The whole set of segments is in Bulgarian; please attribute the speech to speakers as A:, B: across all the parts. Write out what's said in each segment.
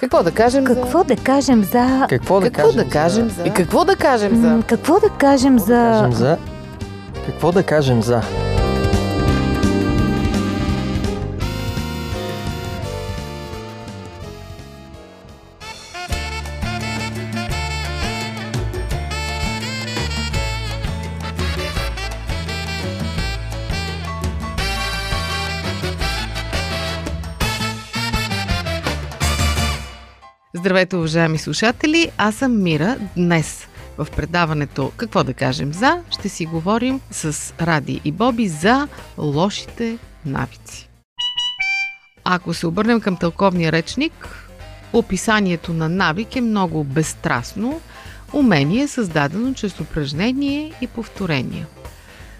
A: Какво да кажем
B: Какво да кажем за...
C: Какво да
A: Какво
C: кажем
A: да кажем
C: за...
A: за... И какво да кажем за...
B: Какво да кажем
C: Какво да кажем за... Какво да кажем за...
A: Здравейте, уважаеми слушатели! Аз съм Мира. Днес в предаването Какво да кажем за ще си говорим с Ради и Боби за лошите навици. Ако се обърнем към тълковния речник, описанието на навик е много безстрастно. Умение е създадено чрез упражнение и повторение.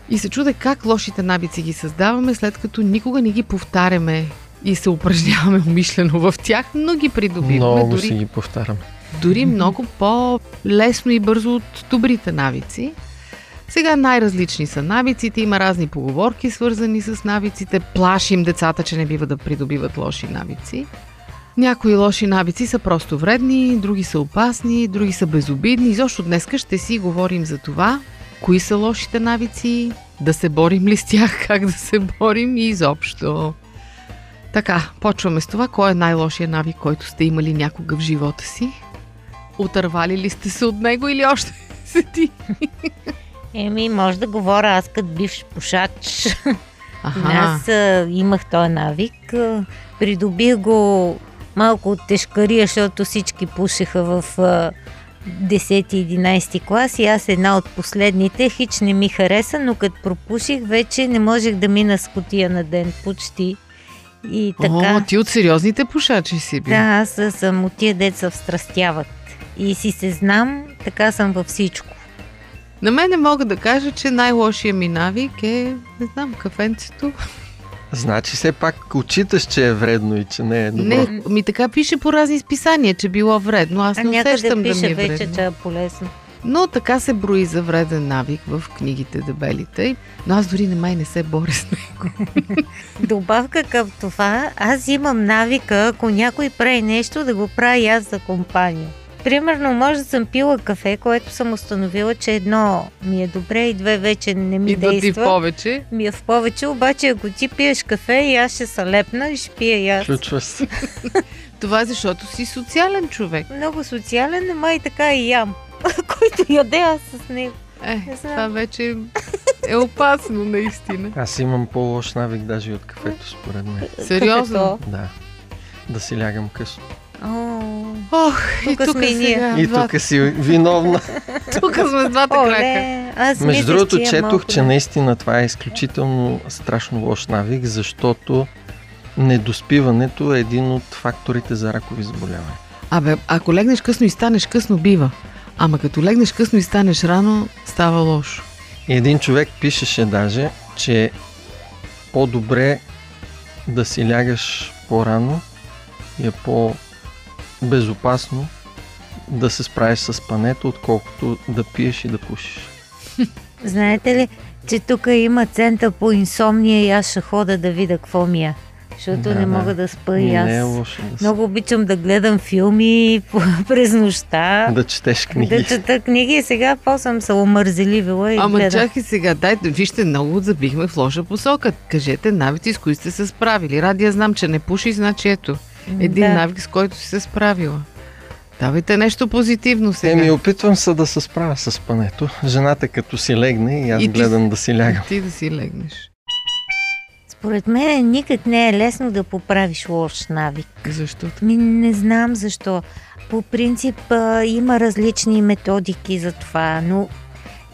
A: И се чуде как лошите навици ги създаваме, след като никога не ги повтаряме и се упражняваме умишлено в тях, но ги придобиваме
C: Много
A: дори
C: си ги повтарям.
A: дори много по-лесно и бързо от добрите навици. Сега най-различни са навиците, има разни поговорки свързани с навиците. Плашим децата, че не бива да придобиват лоши навици. Някои лоши навици са просто вредни, други са опасни, други са безобидни. Изобщо днеска ще си говорим за това, кои са лошите навици, да се борим ли с тях, как да се борим и изобщо. Така, почваме с това. Кой е най-лошия навик, който сте имали някога в живота си? Отървали ли сте се от него или още седи?
B: Еми, може да говоря аз като бивш пушач.
A: Аха.
B: Аз а, имах този навик. А, придобих го малко от тежкария, защото всички пушеха в а, 10-11 клас и аз една от последните. Хич не ми хареса, но като пропуших, вече не можех да мина с котия на ден почти. И така.
A: О, ти от сериозните пушачи си бил.
B: Да, аз съм от тия деца встрастяват. И си се знам, така съм във всичко.
A: На мене мога да кажа, че най-лошия ми навик е, не знам, кафенцето.
C: Значи все пак отчиташ, че е вредно и че не е добро.
A: Не, ми така пише по разни списания, че било вредно. Аз
B: А
A: не
B: някъде
A: усещам да ми
B: пише
A: е
B: вече,
A: вредно.
B: че е полезно.
A: Но така се брои за вреден навик в книгите дебелите. Но аз дори не май не се боря с него.
B: Добавка към това, аз имам навика, ако някой прави нещо, да го правя аз за компания. Примерно, може да съм пила кафе, което съм установила, че едно ми е добре и две вече не ми
A: Идва ти в
B: действа.
A: повече.
B: Ми е в повече, обаче ако ти пиеш кафе и аз ще се лепна и ще пия и аз.
C: Включва се.
A: Това е защото си социален човек.
B: Много социален, ама и така и ям. Който яде аз с него.
A: Е,
B: Не знам.
A: това вече е опасно, наистина.
C: Аз имам по-лош навик даже и от кафето, според мен.
A: Сериозно?
B: Кафето.
C: Да. Да си лягам късно.
B: О,
A: Ох, и
B: Тук сме и ние.
A: сега.
C: И тук си виновна.
A: тук сме с двата крака.
C: Между другото,
B: имам
C: четох,
B: малко
C: че наистина това е изключително страшно лош навик, защото недоспиването е един от факторите за ракови заболявания.
A: Абе, ако легнеш късно и станеш късно, бива. Ама като легнеш късно и станеш рано, става лошо.
C: Един човек пишеше даже, че е по-добре да си лягаш по-рано и е по-безопасно да се справиш с спането, отколкото да пиеш и да пушиш.
B: Знаете ли, че тук има център по инсомния и аз ще хода да видя какво ми е. Защото
C: Да,
B: не мога да спа и аз.
C: Не е лошо да,
B: Много обичам да гледам филми през нощта.
C: да четеш книги.
B: Да чета книги и сега по съм се омързеливила и
A: Ама
B: гледам.
A: чакай сега, дайте, вижте, много забихме в лоша посока. Кажете навици, с които сте се справили. Радия знам, че не пуши, значи ето. Един
B: да.
A: навик, с който си се справила. Давайте нещо позитивно сега.
C: Еми, опитвам се да се справя с спането. Жената като си легне и аз
A: И ти-
C: гледам да си лягам.
A: Ти да си легнеш.
B: Според мен никак не е лесно да поправиш лош навик.
A: Защо?
B: Ми не знам защо. По принцип а, има различни методики за това, но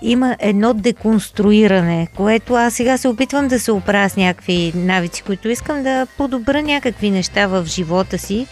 B: има едно деконструиране, което аз сега се опитвам да се оправя с някакви навици, които искам да подобра някакви неща в живота си.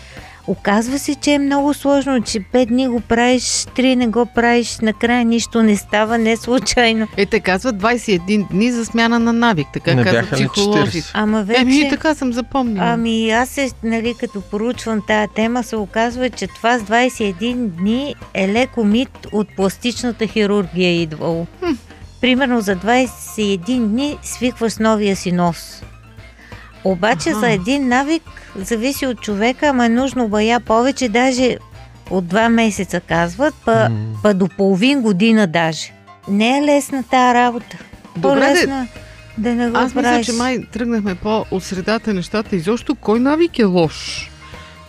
B: Оказва се, че е много сложно, че пет дни го правиш, три не го правиш, накрая нищо не става, не случайно.
A: Е, те казват 21 дни за смяна на навик, така
C: Не
A: казват психолозите.
C: 40?
B: Ама вече...
A: Еми, така съм запомнила.
B: Ами аз се, нали, като поручвам тая тема, се оказва, че това с 21 дни е леко мит от пластичната хирургия идвало.
A: Хм.
B: Примерно за 21 дни свикваш новия си нос. Обаче
A: Аха.
B: за един навик Зависи от човека, ама е нужно бая повече, даже от два месеца казват, па,
C: М.
B: па до половин година даже. Не е лесна тази работа.
A: Добре,
B: е да не го
A: аз мисля, че май тръгнахме по от средата нещата. Изобщо кой навик е лош?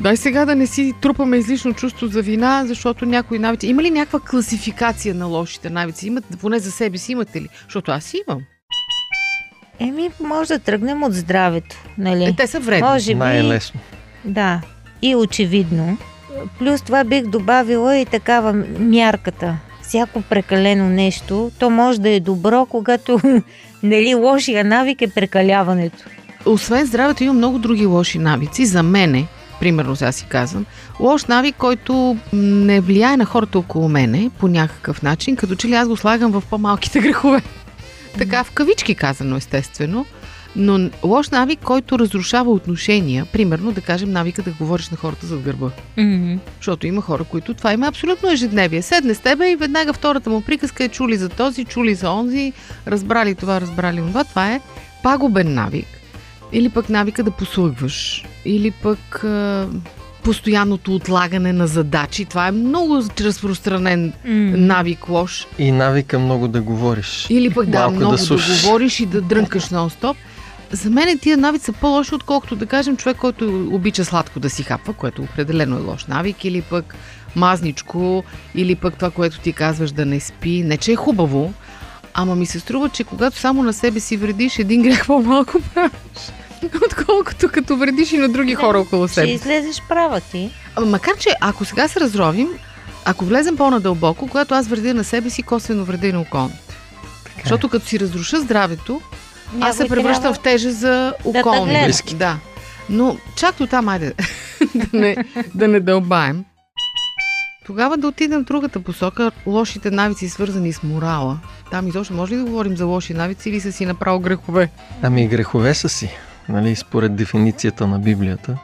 A: Дай сега да не си трупаме излишно чувство за вина, защото някои навици... Има ли някаква класификация на лошите навици? Имат, поне за себе си имате ли? Защото аз имам.
B: Еми, може да тръгнем от здравето, нали?
A: Е, те са вредни.
B: може би,
C: Най-лесно.
B: да, и очевидно. Плюс това бих добавила и такава мярката. Всяко прекалено нещо, то може да е добро, когато нали, лошия навик е прекаляването.
A: Освен здравето, има много други лоши навици. За мене, примерно сега си казвам, лош навик, който не влияе на хората около мене по някакъв начин, като че ли аз го слагам в по-малките грехове. Така, в кавички казано, естествено. Но лош навик, който разрушава отношения, примерно да кажем навика да говориш на хората зад гърба.
B: М-м.
A: Защото има хора, които това има абсолютно ежедневие. Седне с тебе и веднага втората му приказка е чули за този, чули за онзи, разбрали това, разбрали това. Това е пагубен навик. Или пък навика да послъгваш. Или пък постоянното отлагане на задачи. Това е много разпространен
B: М.
A: навик лош.
C: И навика много да говориш.
A: Или пък да,
C: Малко да
A: много да,
C: слушаш.
A: говориш и да дрънкаш нон-стоп. За мен тия навици са по-лоши, отколкото да кажем човек, който обича сладко да си хапва, което определено е лош навик, или пък мазничко, или пък това, което ти казваш да не спи. Не, че е хубаво, ама ми се струва, че когато само на себе си вредиш, един грех по-малко правиш. Отколкото като вредиш и на други хора около
B: Ще
A: себе.
B: излезеш права ти.
A: Ама макар, че ако сега се разровим, ако влезем по-надълбоко, когато аз вредя на себе си, косвено вредя и на околните.
C: Така е.
A: Защото като си разруша здравето, аз се
B: Някой
A: превръщам
B: трябва-
A: в тежест за околни.
C: Близки.
A: Да. Но чак до там, айде да, не, да не дълбаем. Тогава да отидем в другата посока, лошите навици, свързани с морала. Там изобщо може ли да говорим за лоши навици или са си направо грехове?
C: Ами грехове са си, нали, според дефиницията на Библията.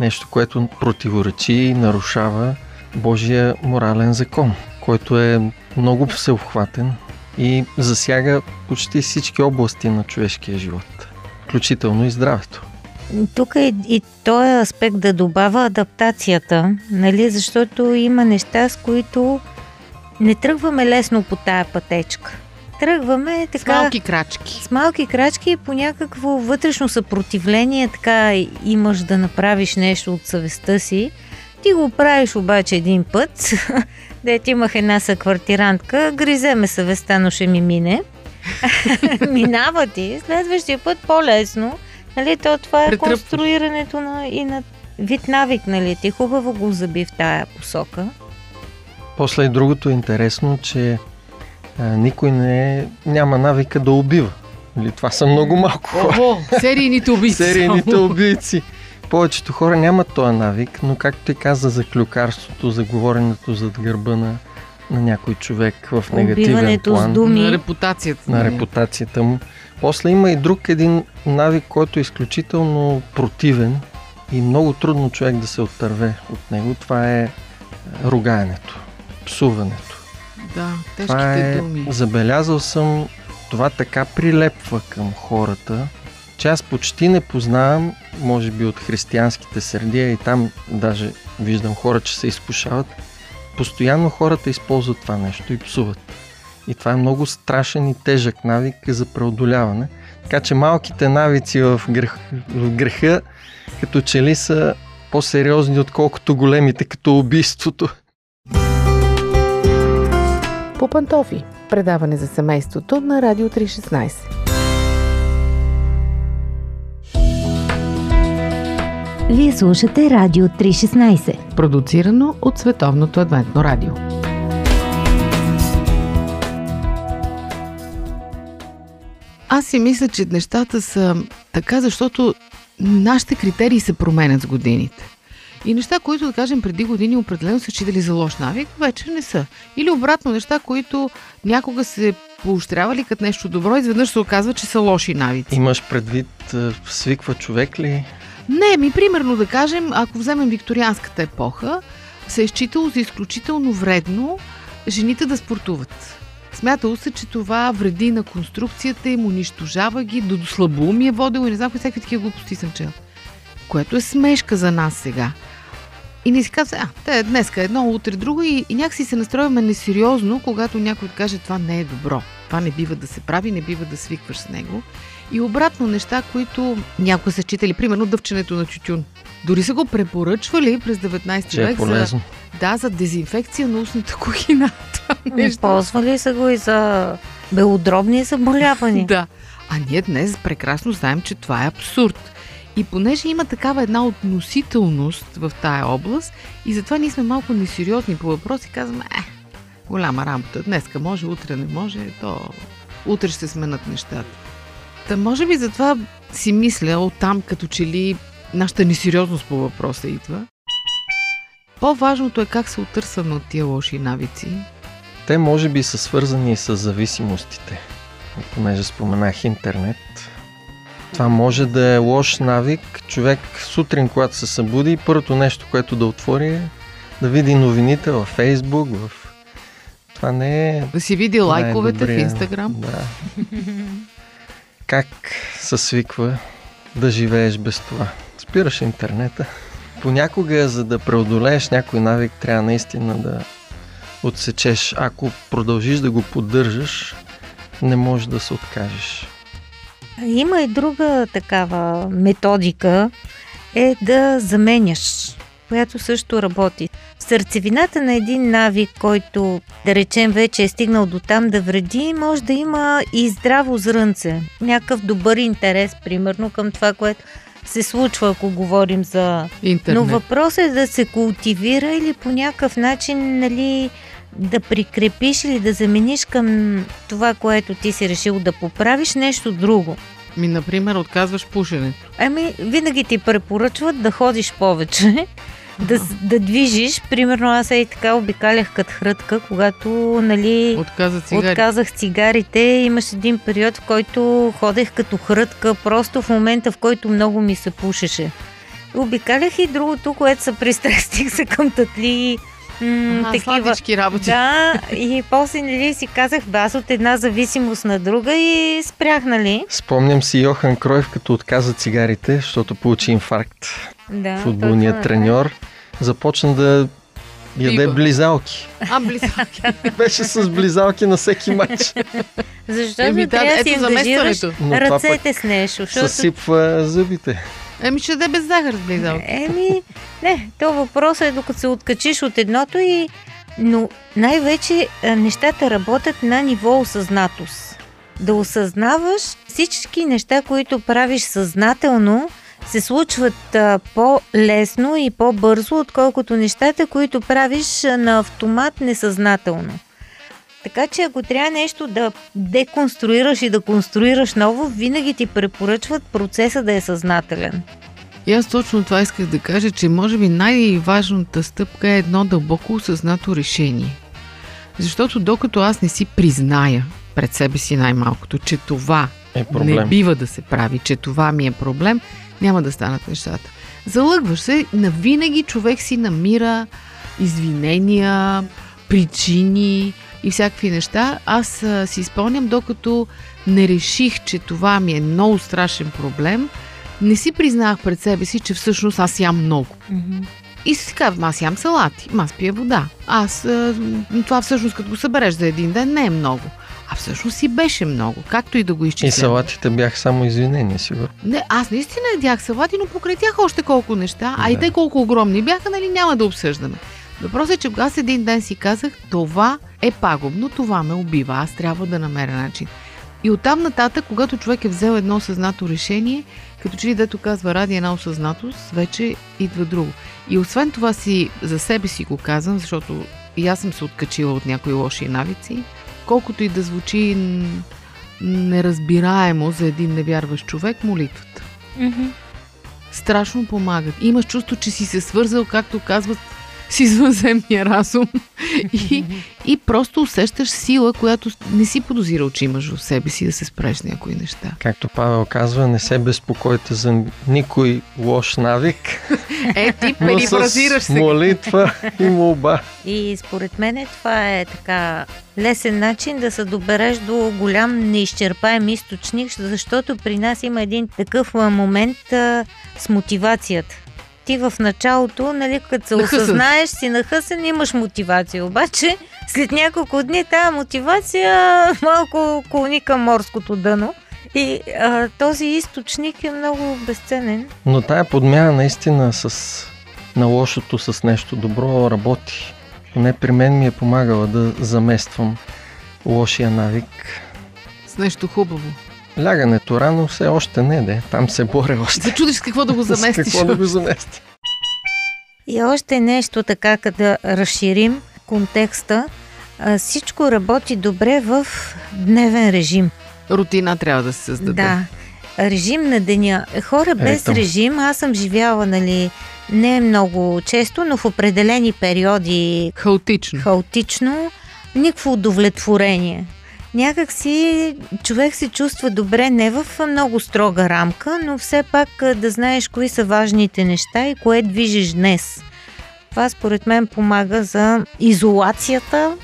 C: Нещо, което противоречи и нарушава Божия морален закон, който е много всеобхватен и засяга почти всички области на човешкия живот, включително и здравето.
B: Тук е и този аспект да добавя адаптацията, нали? защото има неща, с които не тръгваме лесно по тая пътечка. Тръгваме
A: С
B: така
A: малки крачки.
B: с малки крачки и по някакво вътрешно съпротивление, така имаш да направиш нещо от съвестта си. Ти го правиш обаче един път, дете имах една съквартирантка, гриземе съвестта, но ще ми мине. Минава ти, следващия път по-лесно. Нали, то това е
A: Претръпваш.
B: конструирането на, и на вид навик, нали? Ти хубаво го заби в тая посока.
C: После и другото интересно, че никой не е, няма навика да убива. Нали, това са много малко хора.
A: Ого, серийните убийци.
C: Серийните убийци. Повечето хора нямат този навик, но както ти каза за клюкарството, за говоренето зад гърба на, на някой човек в негативен
B: Убиването с
C: план,
B: думи.
A: На репутацията.
C: на
A: нали?
C: репутацията му. После има и друг един навик, който е изключително противен и много трудно човек да се отърве от него. Това е ругаенето, псуването.
A: Да,
C: Това
A: тежките
C: е,
A: думи.
C: забелязал съм, това така прилепва към хората, че аз почти не познавам, може би от християнските среди, а и там даже виждам хора, че се изкушават. Постоянно хората използват това нещо и псуват. И това е много страшен и тежък навик за преодоляване. Така че малките навици в, грех, в греха като че ли са по-сериозни, отколкото големите, като убийството.
A: По пантофи. Предаване за семейството на Радио 316.
B: Вие слушате Радио 316.
A: Продуцирано от Световното адвентно радио. Аз си мисля, че нещата са така, защото нашите критерии се променят с годините. И неща, които, да кажем, преди години определено са считали за лош навик, вече не са. Или обратно, неща, които някога се поощрявали като нещо добро, изведнъж се оказва, че са лоши навици.
C: Имаш предвид, е, свиква човек ли?
A: Не, ми примерно да кажем, ако вземем викторианската епоха, се е считало за изключително вредно жените да спортуват. Смятало се, че това вреди на конструкцията им, унищожава ги, до слабоумие водило и не знам какви всякакви такива глупости съм чела. което е смешка за нас сега. И не си казва, а, те днеска едно, утре друго и, и някакси се настроиваме несериозно, когато някой каже това не е добро. Това не бива да се прави, не бива да свикваш с него. И обратно неща, които някои са читали, примерно дъвченето на тютюн. Дори са го препоръчвали през 19
C: Че е
A: век за,
C: полезно.
A: да, за дезинфекция на устната кухина. Това
B: Ами,
A: нещо.
B: Ползвали са го и за белодробни заболявания.
A: Да. А ние днес прекрасно знаем, че това е абсурд. И понеже има такава една относителност в тая област, и затова ние сме малко несериозни по въпроси, казваме, е, голяма работа, днеска може, утре не може, то утре ще сменят нещата. Та може би затова си мисля оттам, като че ли нашата несериозност по въпроса идва. По-важното е как се отърсваме от тия лоши навици.
C: Те може би са свързани и с зависимостите. Понеже споменах интернет. Това може да е лош навик. Човек сутрин, когато се събуди, първото нещо, което да отвори е да види новините във Фейсбук, в... Това не е
A: Да си види лайковете в Инстаграм.
C: Да. Как се свиква да живееш без това? Спираш интернета. Понякога, за да преодолееш някой навик, трябва наистина да отсечеш. Ако продължиш да го поддържаш, не можеш да се откажеш.
B: Има и друга такава методика, е да заменяш, която също работи. В сърцевината на един навик, който, да речем, вече е стигнал до там да вреди, може да има и здраво зрънце. Някакъв добър интерес, примерно, към това, което се случва, ако говорим за
A: Интернет.
B: но въпросът е да се култивира или по някакъв начин, нали, да прикрепиш или да замениш към това, което ти си решил да поправиш нещо друго.
A: Ми, например, отказваш пушенето.
B: Ами, винаги ти препоръчват да ходиш повече, да, да движиш. Примерно аз и така обикалях като хрътка, когато, нали,
A: Отказа цигари.
B: Отказах цигарите. Имаше един период, в който ходех като хрътка, просто в момента, в който много ми се пушеше. Обикалях и другото, което се пристрастих се към татли. М-
A: Аха,
B: такива.
A: сладички работи.
B: Да, и после нали, си казах, бе, аз от една зависимост на друга и спрях, нали?
C: Спомням си Йохан Кройв, като отказа цигарите, защото получи инфаркт.
B: Да,
C: Футболният треньор започна да яде
A: Пива.
C: близалки.
A: А, близалки.
C: Беше с близалки на всеки матч.
B: Защото
A: Еми, да,
B: трябва да си ангажираш ръцете с нещо. Защото
C: Съсипва зъбите.
A: Еми, ще даде без захар с близалки.
B: Еми, не, то въпросът е докато се откачиш от едното и... Но най-вече нещата работят на ниво осъзнатост. Да осъзнаваш всички неща, които правиш съзнателно, се случват по-лесно и по-бързо, отколкото нещата, които правиш на автомат несъзнателно. Така че ако трябва нещо да деконструираш и да конструираш ново, винаги ти препоръчват процеса да е съзнателен.
A: И аз точно това исках да кажа, че може би най-важната стъпка е едно дълбоко осъзнато решение. Защото докато аз не си призная пред себе си най-малкото, че това
C: Е
A: не бива да се прави, че това ми е проблем, няма да станат нещата. Залъгваш се, навинаги човек си намира извинения, причини и всякакви неща. Аз а, си спомням, докато не реших, че това ми е много страшен проблем, не си признах пред себе си, че всъщност аз ям много. И си казвам, аз ям салати, аз пия вода. Аз, а, това всъщност като го събереш за един ден не е много. Всъщност си беше много, както и да го изчислям.
C: И салатите бяха само извинения, сигурно.
A: Не, аз наистина ядях салати, но покрай тях още колко неща, а и
C: Да.
A: те колко огромни бяха, нали, няма да обсъждаме. Въпросът е, че аз един ден си казах, това е пагубно, това ме убива, аз трябва да намеря начин. И оттам нататък, когато човек е взел едно осъзнато решение, като че ли дето казва ради една осъзнатост, вече идва друго. И освен това си за себе си го казвам, защото и аз съм се откачила от някои лоши навици, колкото и да звучи неразбираемо за един невярващ човек, молитвата страшно помагат. Имаш чувство, че си се свързал, както казват с извънземния разум и, и просто усещаш сила, която не си подозирал, че имаш в себе си да се спреш някои неща.
C: Както Павел казва, не се безпокойте за никой лош навик,
A: Е, ти перифразираш се.
C: молитва и молба.
B: И според мен това е така лесен начин да се добереш до голям неизчерпаем източник, защото при нас има един такъв момент а, с мотивацията. Ти в началото, нали, като се осъзнаеш, си нахъсен, имаш мотивация. Обаче, след няколко дни тази мотивация малко клони към морското дъно. И а, този източник е много безценен.
C: Но тая подмяна наистина с на лошото с нещо добро работи. Поне при мен ми е помагала да замествам лошия навик.
A: С нещо хубаво.
C: Лягането рано все още не, де. Там се боря още.
A: Да чудиш какво да го заместиш.
C: Какво да го замести?
B: И още нещо така, като да разширим контекста. А, Всичко работи добре в дневен режим.
A: Рутина трябва да се създаде.
B: Да. Режим на деня. Хора без
C: Ето.
B: режим, аз съм живяла, нали, не много често, но в определени периоди
A: Хаотично.
B: хаотично, никакво удовлетворение. Някак си човек се чувства добре не в много строга рамка, но все пак да знаеш кои са важните неща и кое движиш днес. Това според мен помага за изолацията,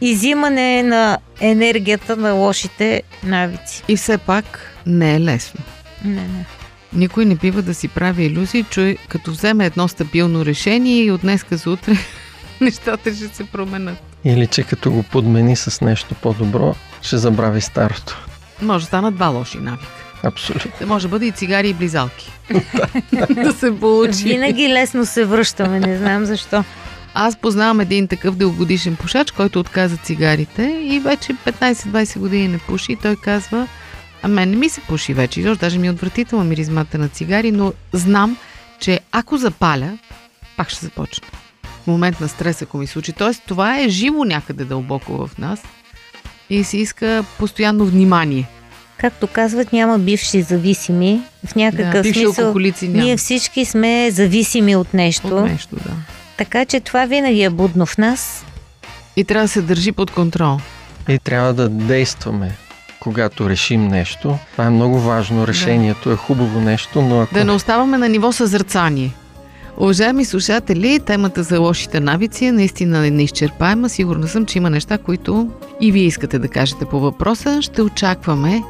B: изимане на енергията на лошите навици.
A: И все пак не е лесно.
B: Не, не.
A: Никой не бива да си прави иллюзии, че като вземе едно стабилно решение и от днеска за утре нещата ще се променят.
C: Или че като го подмени с нещо по-добро, ще забрави старото.
A: Може да станат два лоши навика.
C: Абсолютно.
A: Да може да бъде и цигари и близалки. да се получи.
B: Винаги лесно се връщаме, не знам защо.
A: Аз познавам един такъв дългогодишен пушач, който отказа цигарите и вече 15-20 години не пуши. И той казва, а мен не ми се пуши вече. Изобщо даже ми е отвратителна миризмата на цигари, но знам, че ако запаля, пак ще започна. В момент на стрес, ако ми случи. Тоест, това е живо някъде дълбоко в нас и се иска постоянно внимание.
B: Както казват, няма бивши зависими. В някакъв
A: да,
B: смисъл ние всички сме зависими от нещо.
A: От нещо, да.
B: Така че това винаги е будно в нас.
A: И трябва да се държи под контрол.
C: И трябва да действаме, когато решим нещо. Това е много важно. Решението е хубаво нещо, но ако
A: Да не оставаме на ниво съзрцание. Уважаеми слушатели, темата за лошите навици е наистина неизчерпаема. Сигурна съм, че има неща, които и вие искате да кажете по въпроса. Ще очакваме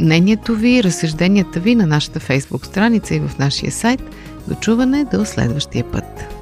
A: мнението ви, разсъжденията ви на нашата фейсбук страница и в нашия сайт. До чуване до следващия път.